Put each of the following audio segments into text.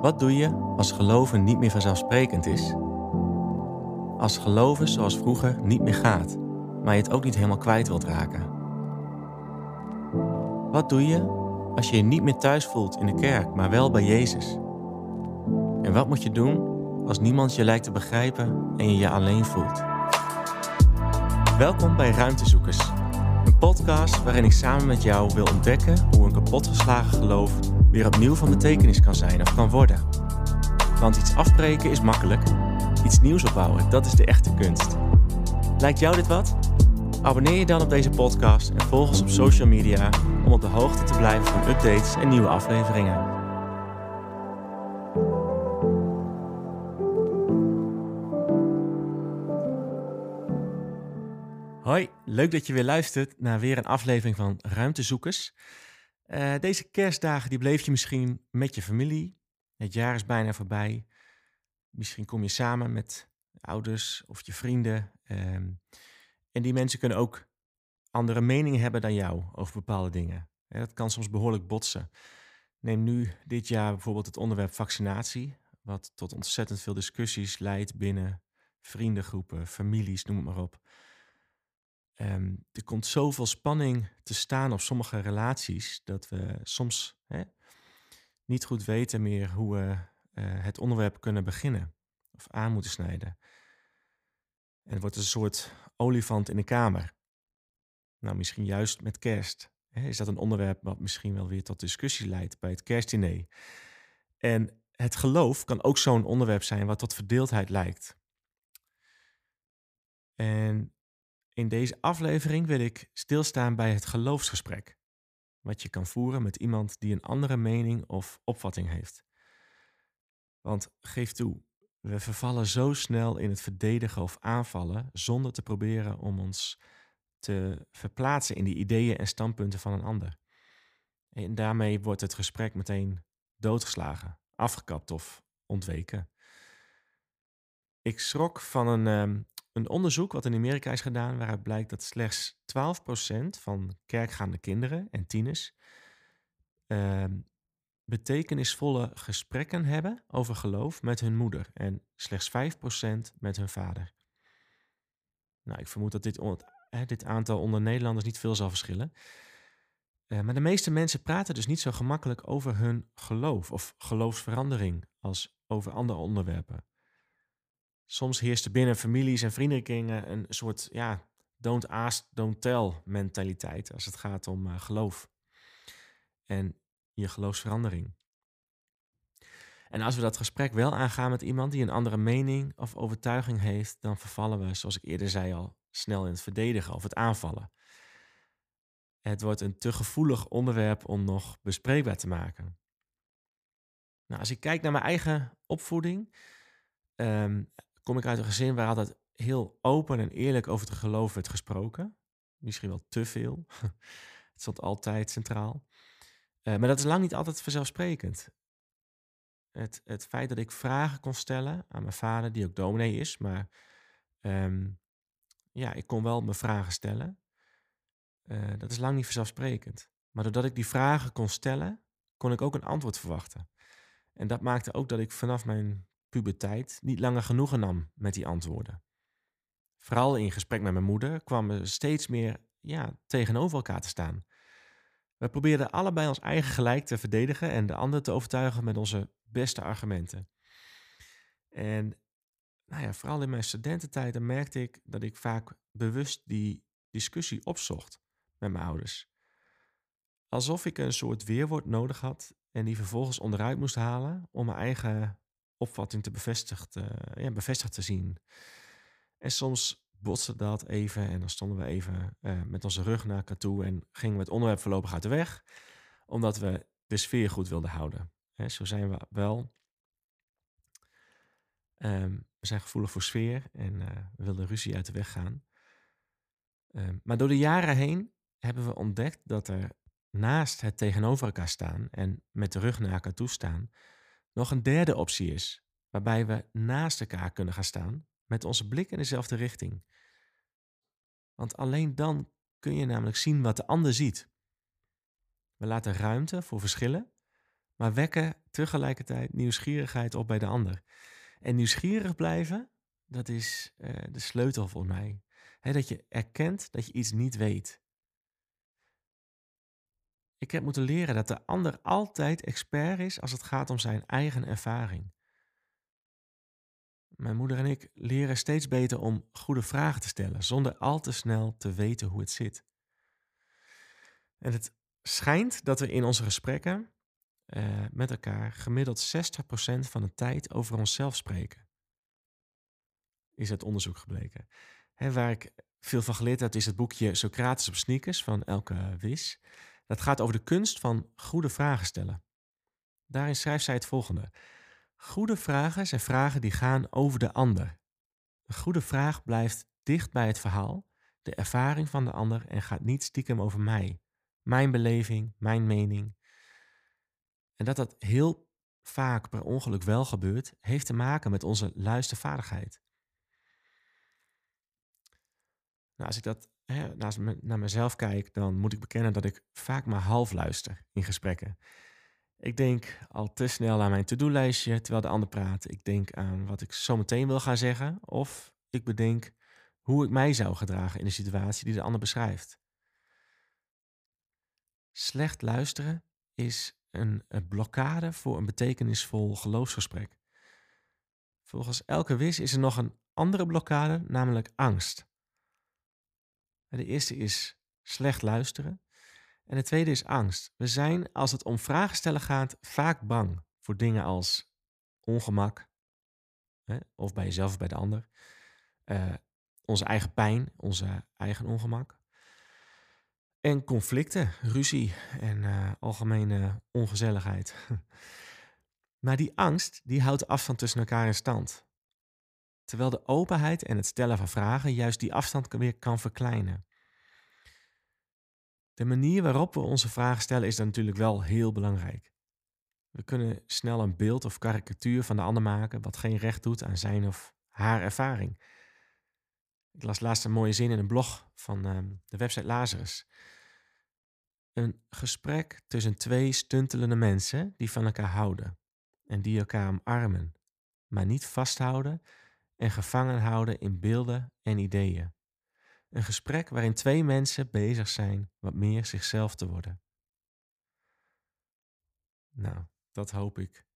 Wat doe je als geloven niet meer vanzelfsprekend is? Als geloven zoals vroeger niet meer gaat, maar je het ook niet helemaal kwijt wilt raken? Wat doe je als je je niet meer thuis voelt in de kerk, maar wel bij Jezus? En wat moet je doen als niemand je lijkt te begrijpen en je je alleen voelt? Welkom bij Ruimtezoekers, een podcast waarin ik samen met jou wil ontdekken hoe een kapotgeslagen geloof weer opnieuw van betekenis kan zijn of kan worden. Want iets afbreken is makkelijk, iets nieuws opbouwen, dat is de echte kunst. Lijkt jou dit wat? Abonneer je dan op deze podcast en volg ons op social media om op de hoogte te blijven van updates en nieuwe afleveringen. Hoi, leuk dat je weer luistert naar weer een aflevering van Ruimtezoekers. Uh, deze kerstdagen die bleef je misschien met je familie. Het jaar is bijna voorbij. Misschien kom je samen met ouders of je vrienden. Um, en die mensen kunnen ook andere meningen hebben dan jou over bepaalde dingen. Dat kan soms behoorlijk botsen. Neem nu dit jaar bijvoorbeeld het onderwerp vaccinatie, wat tot ontzettend veel discussies leidt binnen vriendengroepen, families, noem het maar op. Um, er komt zoveel spanning te staan op sommige relaties dat we soms hè, niet goed weten meer hoe we uh, het onderwerp kunnen beginnen of aan moeten snijden. En het wordt een soort olifant in de kamer. Nou, misschien juist met kerst. Hè, is dat een onderwerp wat misschien wel weer tot discussie leidt bij het kerstdiner? En het geloof kan ook zo'n onderwerp zijn wat tot verdeeldheid lijkt. En in deze aflevering wil ik stilstaan bij het geloofsgesprek, wat je kan voeren met iemand die een andere mening of opvatting heeft. Want geef toe, we vervallen zo snel in het verdedigen of aanvallen zonder te proberen om ons te verplaatsen in die ideeën en standpunten van een ander. En daarmee wordt het gesprek meteen doodgeslagen, afgekapt of ontweken. Ik schrok van een um, een onderzoek wat in Amerika is gedaan, waaruit blijkt dat slechts 12% van kerkgaande kinderen en tieners uh, betekenisvolle gesprekken hebben over geloof met hun moeder en slechts 5% met hun vader. Nou, ik vermoed dat dit, dit aantal onder Nederlanders niet veel zal verschillen. Uh, maar de meeste mensen praten dus niet zo gemakkelijk over hun geloof of geloofsverandering als over andere onderwerpen soms heerst er binnen families en vriendenkringen een soort ja, don't ask, don't tell mentaliteit als het gaat om uh, geloof en je geloofsverandering. En als we dat gesprek wel aangaan met iemand die een andere mening of overtuiging heeft, dan vervallen we, zoals ik eerder zei al, snel in het verdedigen of het aanvallen. Het wordt een te gevoelig onderwerp om nog bespreekbaar te maken. Nou, als ik kijk naar mijn eigen opvoeding, um, kom ik uit een gezin waar altijd heel open en eerlijk over het geloof werd gesproken. Misschien wel te veel. het stond altijd centraal. Uh, maar dat is lang niet altijd vanzelfsprekend. Het, het feit dat ik vragen kon stellen aan mijn vader, die ook dominee is, maar um, ja, ik kon wel mijn vragen stellen. Uh, dat is lang niet vanzelfsprekend. Maar doordat ik die vragen kon stellen, kon ik ook een antwoord verwachten. En dat maakte ook dat ik vanaf mijn puberteit niet langer genoegen nam met die antwoorden. Vooral in gesprek met mijn moeder kwamen we steeds meer ja, tegenover elkaar te staan. We probeerden allebei ons eigen gelijk te verdedigen en de ander te overtuigen met onze beste argumenten. En nou ja, vooral in mijn studententijd merkte ik dat ik vaak bewust die discussie opzocht met mijn ouders. Alsof ik een soort weerwoord nodig had en die vervolgens onderuit moest halen om mijn eigen opvatting te bevestigd, uh, ja, bevestigd te zien. En soms botste dat even en dan stonden we even uh, met onze rug naar elkaar toe en gingen we het onderwerp voorlopig uit de weg, omdat we de sfeer goed wilden houden. Hè, zo zijn we wel. Um, we zijn gevoelig voor sfeer en uh, we wilden ruzie uit de weg gaan. Um, maar door de jaren heen hebben we ontdekt dat er naast het tegenover elkaar staan en met de rug naar elkaar toe staan, nog een derde optie is, waarbij we naast elkaar kunnen gaan staan met onze blik in dezelfde richting. Want alleen dan kun je namelijk zien wat de ander ziet. We laten ruimte voor verschillen, maar wekken tegelijkertijd nieuwsgierigheid op bij de ander. En nieuwsgierig blijven, dat is uh, de sleutel voor mij. dat je erkent dat je iets niet weet. Ik heb moeten leren dat de ander altijd expert is als het gaat om zijn eigen ervaring. Mijn moeder en ik leren steeds beter om goede vragen te stellen, zonder al te snel te weten hoe het zit. En het schijnt dat we in onze gesprekken uh, met elkaar gemiddeld 60% van de tijd over onszelf spreken. Is het onderzoek gebleken. Hè, waar ik veel van geleerd heb, is het boekje Socrates op sneakers van Elke Wis. Dat gaat over de kunst van goede vragen stellen. Daarin schrijft zij het volgende. Goede vragen zijn vragen die gaan over de ander. Een goede vraag blijft dicht bij het verhaal, de ervaring van de ander en gaat niet stiekem over mij, mijn beleving, mijn mening. En dat dat heel vaak per ongeluk wel gebeurt, heeft te maken met onze luistervaardigheid. Nou, als ik dat hè, naast me, naar mezelf kijk, dan moet ik bekennen dat ik vaak maar half luister in gesprekken. Ik denk al te snel aan mijn to-do-lijstje terwijl de ander praat. Ik denk aan wat ik zo meteen wil gaan zeggen. Of ik bedenk hoe ik mij zou gedragen in de situatie die de ander beschrijft. Slecht luisteren is een, een blokkade voor een betekenisvol geloofsgesprek. Volgens elke wis is er nog een andere blokkade, namelijk angst. De eerste is slecht luisteren. En de tweede is angst. We zijn, als het om vragen stellen gaat, vaak bang voor dingen als ongemak, hè, of bij jezelf of bij de ander, uh, onze eigen pijn, onze eigen ongemak, en conflicten, ruzie en uh, algemene ongezelligheid. maar die angst, die houdt afstand tussen elkaar in stand. Terwijl de openheid en het stellen van vragen juist die afstand weer kan verkleinen. De manier waarop we onze vragen stellen is dan natuurlijk wel heel belangrijk. We kunnen snel een beeld of karikatuur van de ander maken, wat geen recht doet aan zijn of haar ervaring. Ik las laatst een mooie zin in een blog van ehm, de website Lazarus. Een gesprek tussen twee stuntelende mensen die van elkaar houden en die elkaar omarmen, maar niet vasthouden en gevangen houden in beelden en ideeën. Een gesprek waarin twee mensen bezig zijn wat meer zichzelf te worden. Nou, dat hoop ik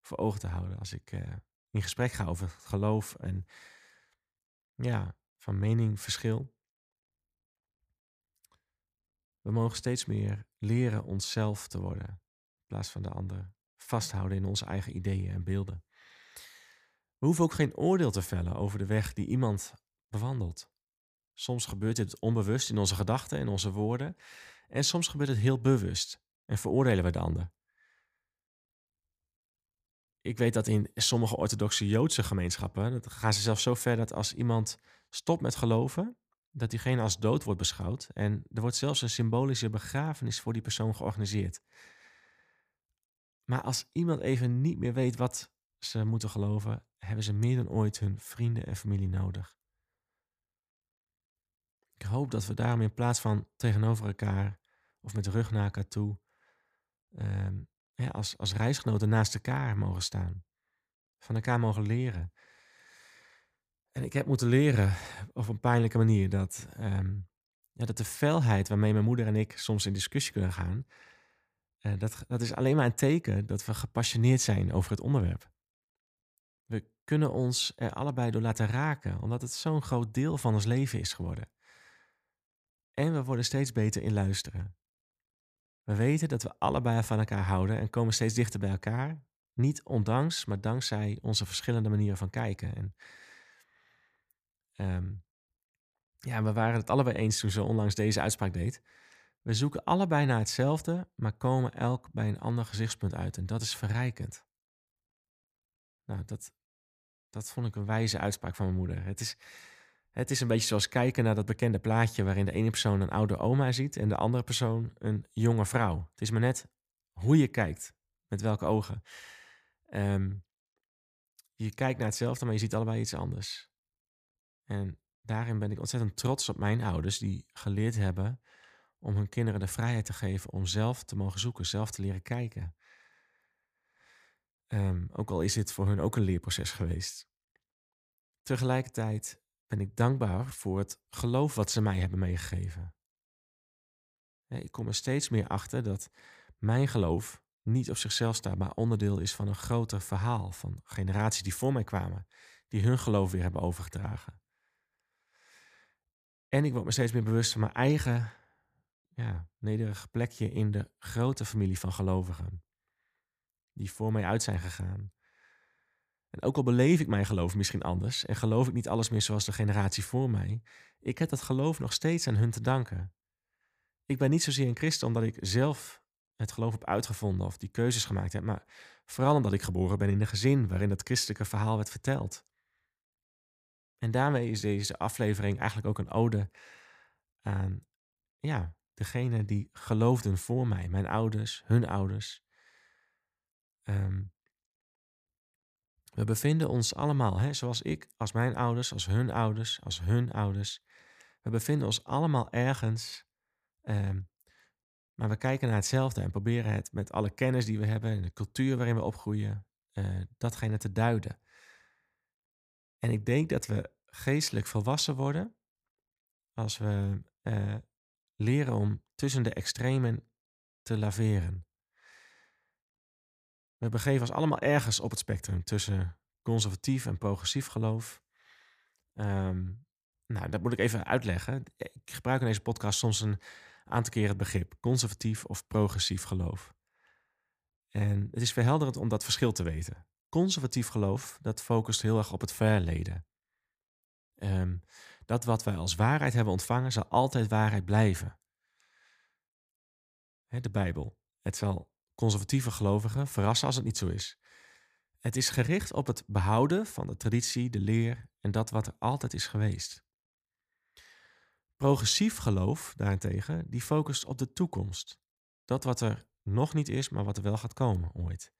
voor ogen te houden als ik uh, in gesprek ga over geloof en ja, van meningsverschil. We mogen steeds meer leren onszelf te worden, in plaats van de ander vasthouden in onze eigen ideeën en beelden. We hoeven ook geen oordeel te vellen over de weg die iemand bewandelt. Soms gebeurt dit onbewust in onze gedachten en onze woorden. En soms gebeurt het heel bewust en veroordelen we de ander. Ik weet dat in sommige orthodoxe Joodse gemeenschappen, dat gaan ze zelfs zo ver dat als iemand stopt met geloven, dat diegene als dood wordt beschouwd. En er wordt zelfs een symbolische begrafenis voor die persoon georganiseerd. Maar als iemand even niet meer weet wat ze moeten geloven, hebben ze meer dan ooit hun vrienden en familie nodig. Ik hoop dat we daarom in plaats van tegenover elkaar of met de rug naar elkaar toe, ja, als, als reisgenoten naast elkaar mogen staan. Van elkaar mogen leren. En ik heb moeten leren op een pijnlijke manier dat, um, ja, dat de felheid waarmee mijn moeder en ik soms in discussie kunnen gaan, uh, dat, dat is alleen maar een teken dat we gepassioneerd zijn over het onderwerp. Kunnen ons er allebei door laten raken, omdat het zo'n groot deel van ons leven is geworden. En we worden steeds beter in luisteren. We weten dat we allebei van elkaar houden en komen steeds dichter bij elkaar. Niet ondanks, maar dankzij onze verschillende manieren van kijken. En, um, ja, we waren het allebei eens toen ze onlangs deze uitspraak deed. We zoeken allebei naar hetzelfde, maar komen elk bij een ander gezichtspunt uit. En dat is verrijkend. Nou, dat, dat vond ik een wijze uitspraak van mijn moeder. Het is, het is een beetje zoals kijken naar dat bekende plaatje waarin de ene persoon een oude oma ziet en de andere persoon een jonge vrouw. Het is maar net hoe je kijkt, met welke ogen. Ehm, je kijkt naar hetzelfde, maar je ziet allebei iets anders. En daarin ben ik ontzettend trots op mijn ouders die geleerd hebben om hun kinderen de vrijheid te geven om zelf te mogen zoeken, zelf te leren kijken. Ehm, ook al is dit voor hun ook een leerproces geweest. Tegelijkertijd ben ik dankbaar voor het geloof wat ze mij hebben meegegeven. Ik kom er steeds meer achter dat mijn geloof niet op zichzelf staat, maar onderdeel is van een groter verhaal van generaties die voor mij kwamen, die hun geloof weer hebben overgedragen. En ik word me steeds meer bewust van mijn eigen ja, nederig plekje in de grote familie van gelovigen, die voor mij uit zijn gegaan. En ook al beleef ik mijn geloof misschien anders en geloof ik niet alles meer zoals de generatie voor mij, ik heb dat geloof nog steeds aan hun te danken. Ik ben niet zozeer een christen omdat ik zelf het geloof heb uitgevonden of die keuzes gemaakt heb, maar vooral omdat ik geboren ben in een gezin waarin dat christelijke verhaal werd verteld. En daarmee is deze aflevering eigenlijk ook een ode aan ja, degene die geloofden voor mij, mijn ouders, hun ouders. Um, we bevinden ons allemaal, hè, zoals ik, als mijn ouders, als hun ouders, als hun ouders. We bevinden ons allemaal ergens, ehm, maar we kijken naar hetzelfde en proberen het met alle kennis die we hebben en de cultuur waarin we opgroeien, uh, datgene te duiden. En ik denk dat we geestelijk volwassen worden als we uh, leren om tussen de extremen te laveren. We begeven ons allemaal ergens op het spectrum tussen conservatief en progressief geloof. Um, nou, dat moet ik even uitleggen. Ik gebruik in deze podcast soms een aantal keer het begrip conservatief of progressief geloof. En het is verhelderend om dat verschil te weten. Conservatief geloof, dat focust heel erg op het verleden. Um, dat wat wij als waarheid hebben ontvangen, zal altijd waarheid blijven. de Bijbel. Het zal conservatieve gelovigen verrassen als het niet zo is. Het is gericht op het behouden van de traditie, de leer en dat wat er altijd is geweest. Progressief geloof daarentegen, die focust op de toekomst. Dat wat er nog niet is, maar wat er wel gaat komen ooit.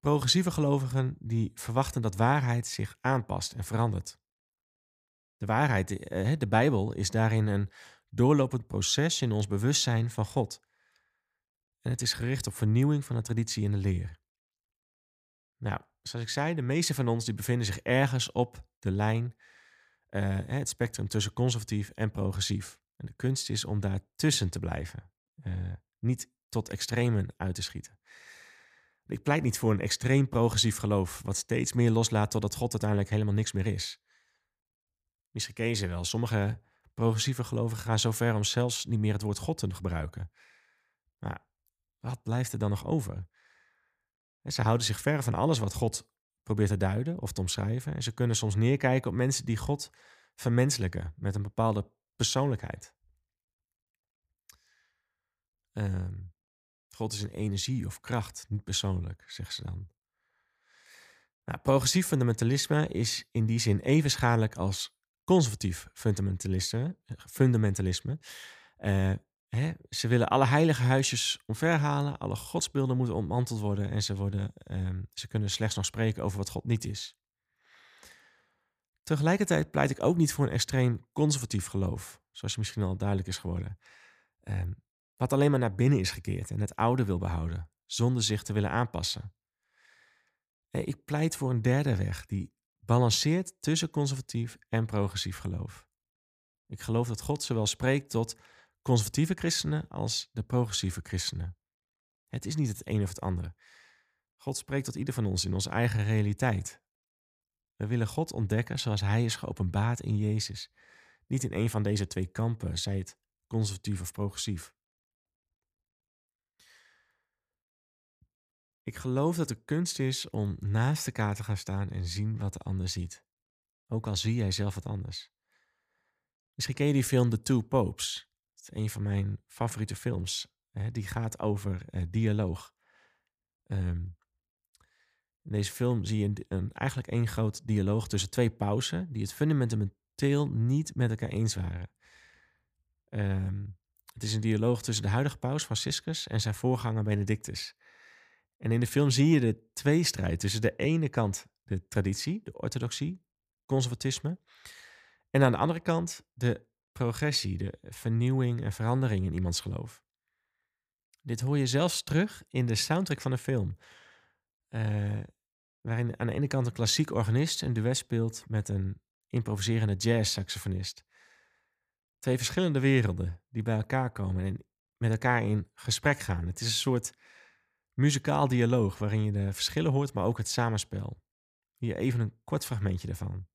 Progressieve gelovigen die verwachten dat waarheid zich aanpast en verandert. De waarheid, eh, de Bijbel, is daarin een doorlopend proces in ons bewustzijn van God. En het is gericht op vernieuwing van de traditie en de leer. Nou, zoals ik zei, de meeste van ons die bevinden zich ergens op de lijn, uh, het spectrum tussen conservatief en progressief. En de kunst is om daar tussen te blijven, uh, niet tot extremen uit te schieten. Ik pleit niet voor een extreem progressief geloof, wat steeds meer loslaat totdat God uiteindelijk helemaal niks meer is. Misschien ken ze wel. Sommige progressieve gelovigen gaan zo ver om zelfs niet meer het woord God te gebruiken. Maar wat blijft er dan nog over? En ze houden zich ver van alles wat God probeert te duiden of te omschrijven. En ze kunnen soms neerkijken op mensen die God vermenselijken met een bepaalde persoonlijkheid. Ehm, God is een energie of kracht, niet persoonlijk, zeggen ze dan. Nou, progressief fundamentalisme is in die zin even schadelijk als conservatief fundamentalisme. fundamentalisme. Uh, Hè, ze willen alle heilige huisjes omverhalen, alle godsbeelden moeten ontmanteld worden en ze, worden, um, ze kunnen slechts nog spreken over wat God niet is. Tegelijkertijd pleit ik ook niet voor een extreem conservatief geloof, zoals je misschien al duidelijk is geworden. Um, wat alleen maar naar binnen is gekeerd en het oude wil behouden, zonder zich te willen aanpassen. Ik pleit voor een derde weg die balanceert tussen conservatief en progressief geloof. Ik geloof dat God zowel spreekt tot conservatieve christenen als de progressieve christenen. Het is niet het een of het andere. God spreekt tot ieder van ons in onze eigen realiteit. We willen God ontdekken zoals Hij is geopenbaard in Jezus. Niet in een van deze twee kampen, zij het conservatief of progressief. Ik geloof dat de kunst is om naast elkaar te gaan staan en zien wat de ander ziet. Ook al zie jij zelf wat anders. Misschien ken je die film The Two Popes. Het is een van mijn favoriete films. Hè, die gaat over uh, dialoog. Um, in deze film zie je een, een, eigenlijk één groot dialoog tussen twee pausen die het fundamenteel niet met elkaar eens waren. Um, het is een dialoog tussen de huidige paus Franciscus en zijn voorganger Benedictus. En in de film zie je de tweestrijd tussen de ene kant de traditie, de orthodoxie, conservatisme, en aan de andere kant de progressie, de vernieuwing en verandering in iemands geloof. Dit hoor je zelfs terug in de soundtrack van de film. eh, waarin aan de ene kant een klassiek organist een duet speelt met een improviserende jazz-saxofonist. Twee verschillende werelden die bij elkaar komen en met elkaar in gesprek gaan. Het is een soort muzikaal dialoog waarin je de verschillen hoort, maar ook het samenspel. Hier even een kort fragmentje daarvan.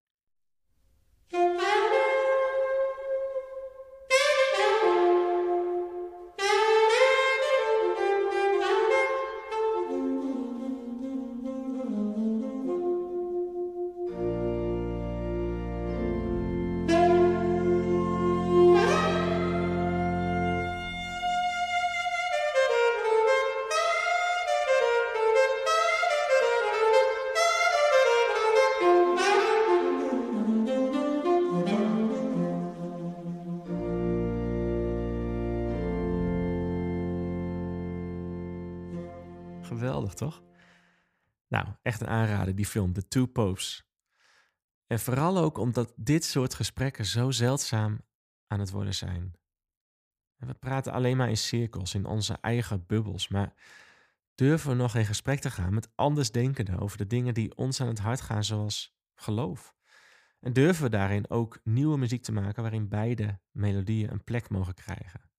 Geweldig, toch? Nou, echt een aanrader, die film, The Two Popes. En vooral ook omdat dit soort gesprekken zo zeldzaam aan het worden zijn. We praten alleen maar in cirkels, in onze eigen bubbels, maar durven we nog in gesprek te gaan met andersdenkenden over de dingen die ons aan het hart gaan, zoals geloof? En durven we daarin ook nieuwe muziek te maken waarin beide melodieën een plek mogen krijgen?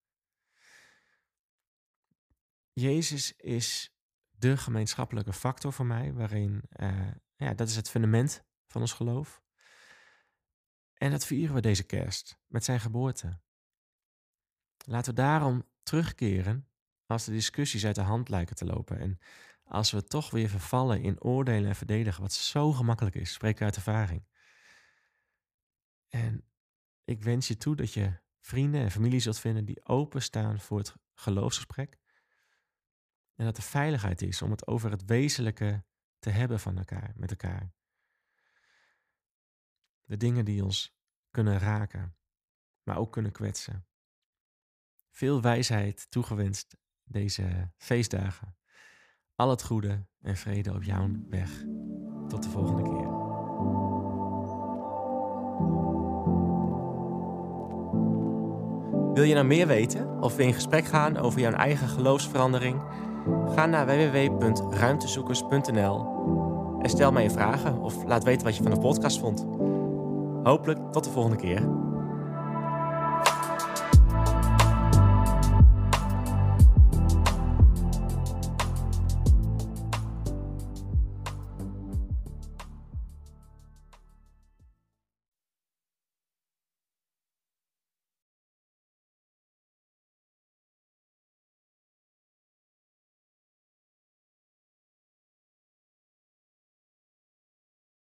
Jezus is de gemeenschappelijke factor voor mij, waarin, uh, ja, dat is het fundament van ons geloof. En dat vieren we deze kerst met zijn geboorte. Laten we daarom terugkeren als de discussies uit de hand lijken te lopen en als we toch weer vervallen in oordelen en verdedigen, wat zo gemakkelijk is, spreek uit ervaring. En ik wens je toe dat je vrienden en familie zult vinden die openstaan voor het geloofsgesprek en dat er veiligheid is om het over het wezenlijke te hebben van elkaar, met elkaar. De dingen die ons kunnen raken, maar ook kunnen kwetsen. Veel wijsheid toegewenst deze feestdagen. Al het goede en vrede op jouw weg. Tot de volgende keer. Wil je nou meer weten of in gesprek gaan over jouw eigen geloofsverandering? Ga naar www.ruimtezoekers.nl en stel mij je vragen of laat weten wat je van de podcast vond. Hopelijk tot de volgende keer.